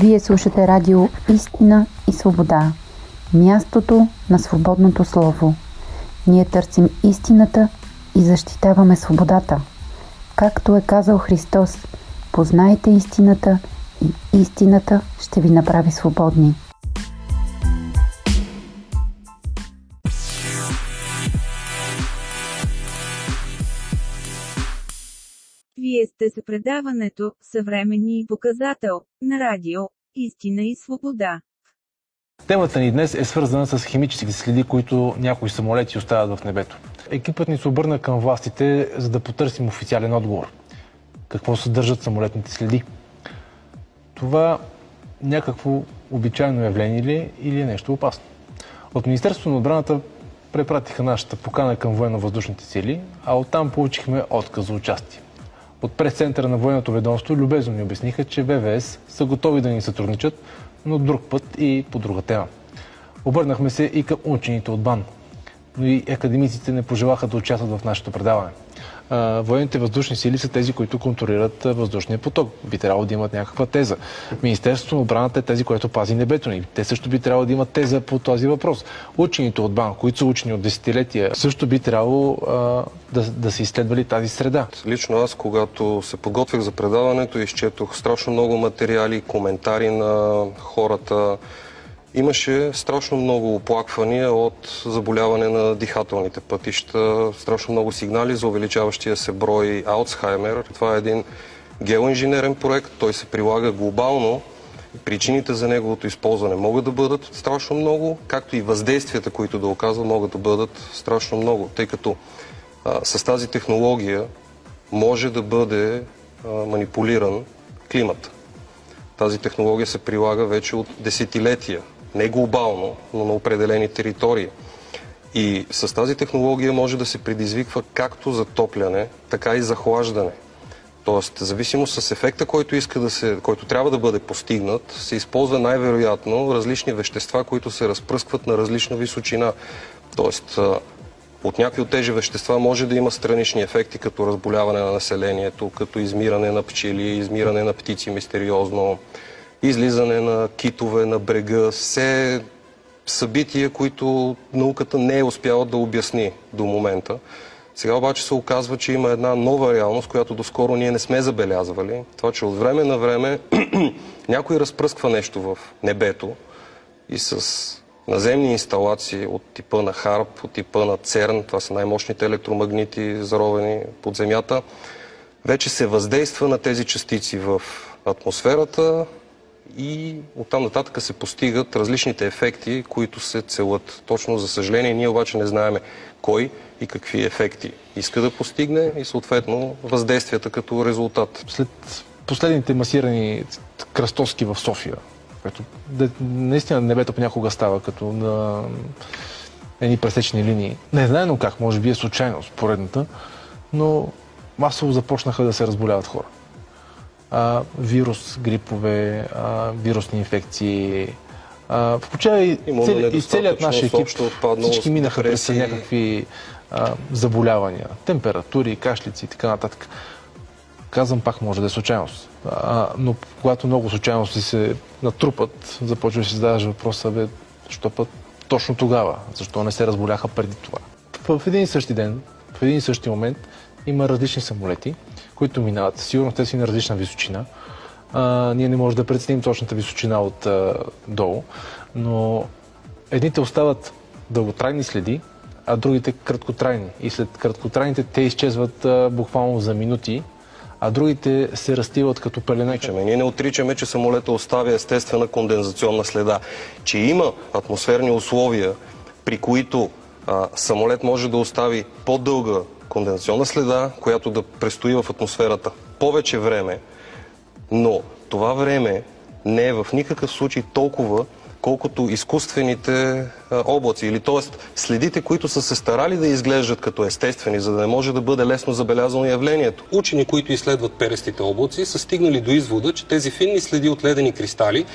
Вие слушате радио Истина и свобода. Мястото на свободното слово. Ние търсим истината и защитаваме свободата. Както е казал Христос, познайте истината и истината ще ви направи свободни. Вие сте с предаването «Съвременни и показател» на радио «Истина и свобода». Темата ни днес е свързана с химическите следи, които някои самолети оставят в небето. Екипът ни се обърна към властите, за да потърсим официален отговор. Какво съдържат самолетните следи? Това някакво обичайно явление ли е или е нещо опасно? От Министерството на отбраната препратиха нашата покана към военно-въздушните сили, а оттам получихме отказ за участие. От прес-центъра на военното ведомство любезно ни обясниха, че ВВС са готови да ни сътрудничат, но друг път и по друга тема. Обърнахме се и към учените от БАН, но и академиците не пожелаха да участват в нашето предаване военните въздушни сили са тези, които контролират въздушния поток. Би трябвало да имат някаква теза. Министерството на отбраната е тези, което пази небето ни. Те също би трябвало да имат теза по този въпрос. Учените от БАН, които са учени от десетилетия, също би трябвало да, да са изследвали тази среда. Лично аз, когато се подготвях за предаването, изчетох страшно много материали, коментари на хората, Имаше страшно много оплаквания от заболяване на дихателните пътища, страшно много сигнали за увеличаващия се брой Алцхаймер. Това е един геоинженерен проект, той се прилага глобално. Причините за неговото използване могат да бъдат страшно много, както и въздействията, които да оказва, могат да бъдат страшно много, тъй като а, с тази технология може да бъде а, манипулиран климат. Тази технология се прилага вече от десетилетия не глобално, но на определени територии. И с тази технология може да се предизвиква както затопляне, така и захлаждане. Тоест, зависимо с ефекта, който, иска да се, който трябва да бъде постигнат, се използва най-вероятно различни вещества, които се разпръскват на различна височина. Тоест, от някои от тези вещества може да има странични ефекти, като разболяване на населението, като измиране на пчели, измиране на птици мистериозно, излизане на китове на брега, все събития, които науката не е успяла да обясни до момента. Сега обаче се оказва, че има една нова реалност, която доскоро ние не сме забелязвали. Това, че от време на време някой разпръсква нещо в небето и с наземни инсталации от типа на ХАРП, от типа на ЦЕРН, това са най-мощните електромагнити, заровени под земята, вече се въздейства на тези частици в атмосферата, и оттам нататък се постигат различните ефекти, които се целят. Точно, за съжаление, ние обаче не знаеме кой и какви ефекти иска да постигне и съответно въздействията като резултат. След последните масирани кръстоски в София, което наистина небето понякога става като на едни пресечни линии. Не знаем как, може би е случайно, поредната, но масово започнаха да се разболяват хора а, вирус, грипове, а, вирусни инфекции. Включая и, цели, и целият наш екип, всички минаха през някакви а, заболявания, температури, кашлици и така нататък. Казвам пак, може да е случайност. А, но когато много случайности се натрупат, започва да си задаваш въпроса, бе, защо път точно тогава? Защо не се разболяха преди това? В един и същи ден, в един и същи момент има различни самолети, които минават. Сигурно те си на различна височина. А, ние не можем да преценим точната височина от а, долу, но едните остават дълготрайни следи, а другите краткотрайни. И след краткотрайните те изчезват а, буквално за минути, а другите се разтиват като пелене. Ние не отричаме, че самолета оставя естествена кондензационна следа. Че има атмосферни условия, при които а, самолет може да остави по-дълга кондензационна следа, която да престои в атмосферата повече време, но това време не е в никакъв случай толкова, колкото изкуствените облаци. Или т.е. следите, които са се старали да изглеждат като естествени, за да не може да бъде лесно забелязано явлението. Учени, които изследват перестите облаци, са стигнали до извода, че тези финни следи от ледени кристали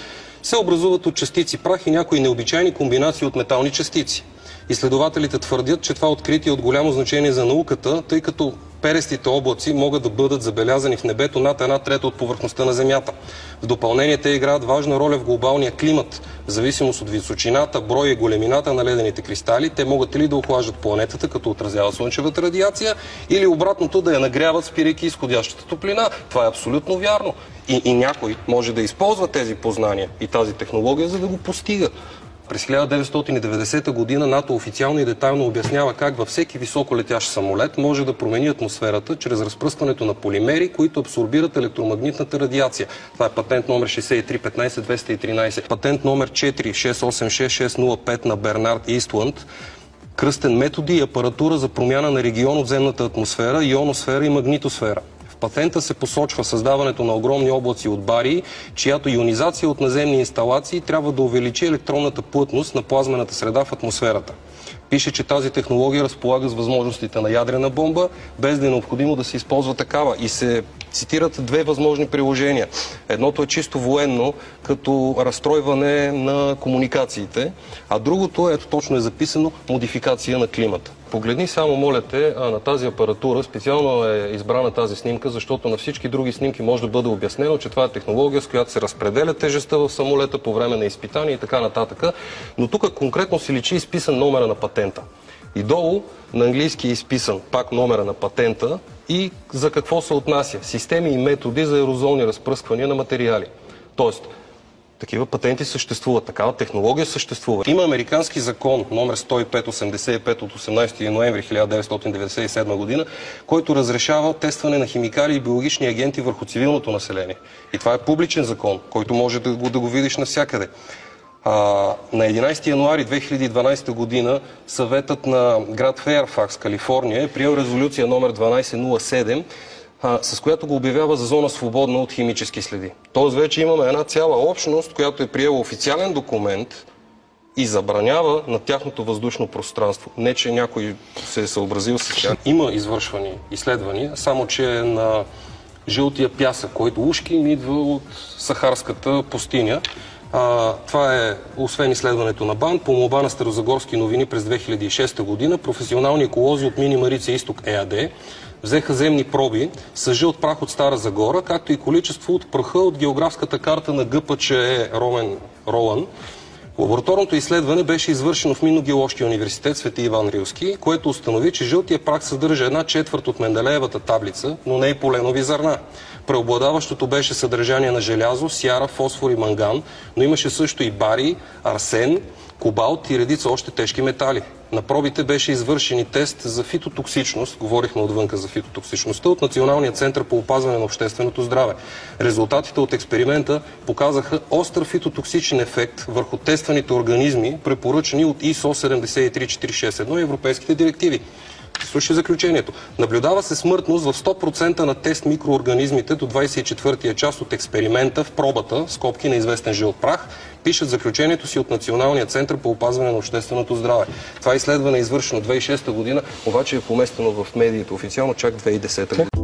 се образуват от частици прах и някои необичайни комбинации от метални частици. Изследователите твърдят, че това откритие е от голямо значение за науката, тъй като перестите облаци могат да бъдат забелязани в небето над една трета от повърхността на Земята. В допълнение те играят важна роля в глобалния климат. В зависимост от височината, броя и големината на ледените кристали, те могат или да охлаждат планетата, като отразяват слънчевата радиация, или обратното да я нагряват, спирайки изходящата топлина. Това е абсолютно вярно. И, и някой може да използва тези познания и тази технология, за да го постига. През 1990 година НАТО официално и детайлно обяснява как във всеки високо летящ самолет може да промени атмосферата чрез разпръскването на полимери, които абсорбират електромагнитната радиация. Това е патент номер 6315-213. Патент номер 4686605 на Бернард Истванд кръстен методи и апаратура за промяна на регион от земната атмосфера, ионосфера и магнитосфера патента се посочва създаването на огромни облаци от барии, чиято ионизация от наземни инсталации трябва да увеличи електронната плътност на плазмената среда в атмосферата. Пише, че тази технология разполага с възможностите на ядрена бомба, без да е необходимо да се използва такава. И се цитират две възможни приложения. Едното е чисто военно, като разстройване на комуникациите, а другото, ето точно е записано, модификация на климата. Погледни само, моля те, на тази апаратура. Специално е избрана тази снимка, защото на всички други снимки може да бъде обяснено, че това е технология, с която се разпределя тежестта в самолета по време на изпитания и така нататък. Но тук конкретно се личи изписан номера на патента. И долу на английски е изписан пак номера на патента и за какво се отнася. Системи и методи за ерозолни разпръсквания на материали. Тоест, такива патенти съществуват, такава технология съществува. Има американски закон номер 105-85 от 18 ноември 1997 година, който разрешава тестване на химикали и биологични агенти върху цивилното население. И това е публичен закон, който може да го, да го видиш навсякъде. А, на 11 януари 2012 година съветът на град Фейерфакс, Калифорния, е приел резолюция номер 1207, а, с която го обявява за зона свободна от химически следи. Тоест вече имаме една цяла общност, която е приела официален документ и забранява на тяхното въздушно пространство. Не, че някой се е съобразил с тях. Има извършвани изследвания, само че на жълтия пясък, който ушки им идва от Сахарската пустиня. А, това е, освен изследването на БАН, по молба на Старозагорски новини през 2006 година, професионални еколози от Мини Марица Изток ЕАД взеха земни проби с жълт прах от Стара Загора, както и количество от праха от географската карта на ГПЧЕ Ромен Ролан. Лабораторното изследване беше извършено в Минно-геоложкия университет Свети Иван Рилски, което установи, че жълтия прах съдържа една четвърт от Менделеевата таблица, но не и поленови зърна. Преобладаващото беше съдържание на желязо, сяра, фосфор и манган, но имаше също и барий, арсен, кобалт и редица още тежки метали. На пробите беше извършен и тест за фитотоксичност, говорихме отвънка за фитотоксичността, от Националния център по опазване на общественото здраве. Резултатите от експеримента показаха остър фитотоксичен ефект върху тестваните организми, препоръчани от ISO 73461 и европейските директиви. Слушай заключението. Наблюдава се смъртност в 100% на тест микроорганизмите до 24-я час от експеримента в пробата, скобки на известен жълт прах, пишат заключението си от Националния център по опазване на общественото здраве. Това изследване е извършено 2006 година, обаче е поместено в медиите официално чак 2010 година.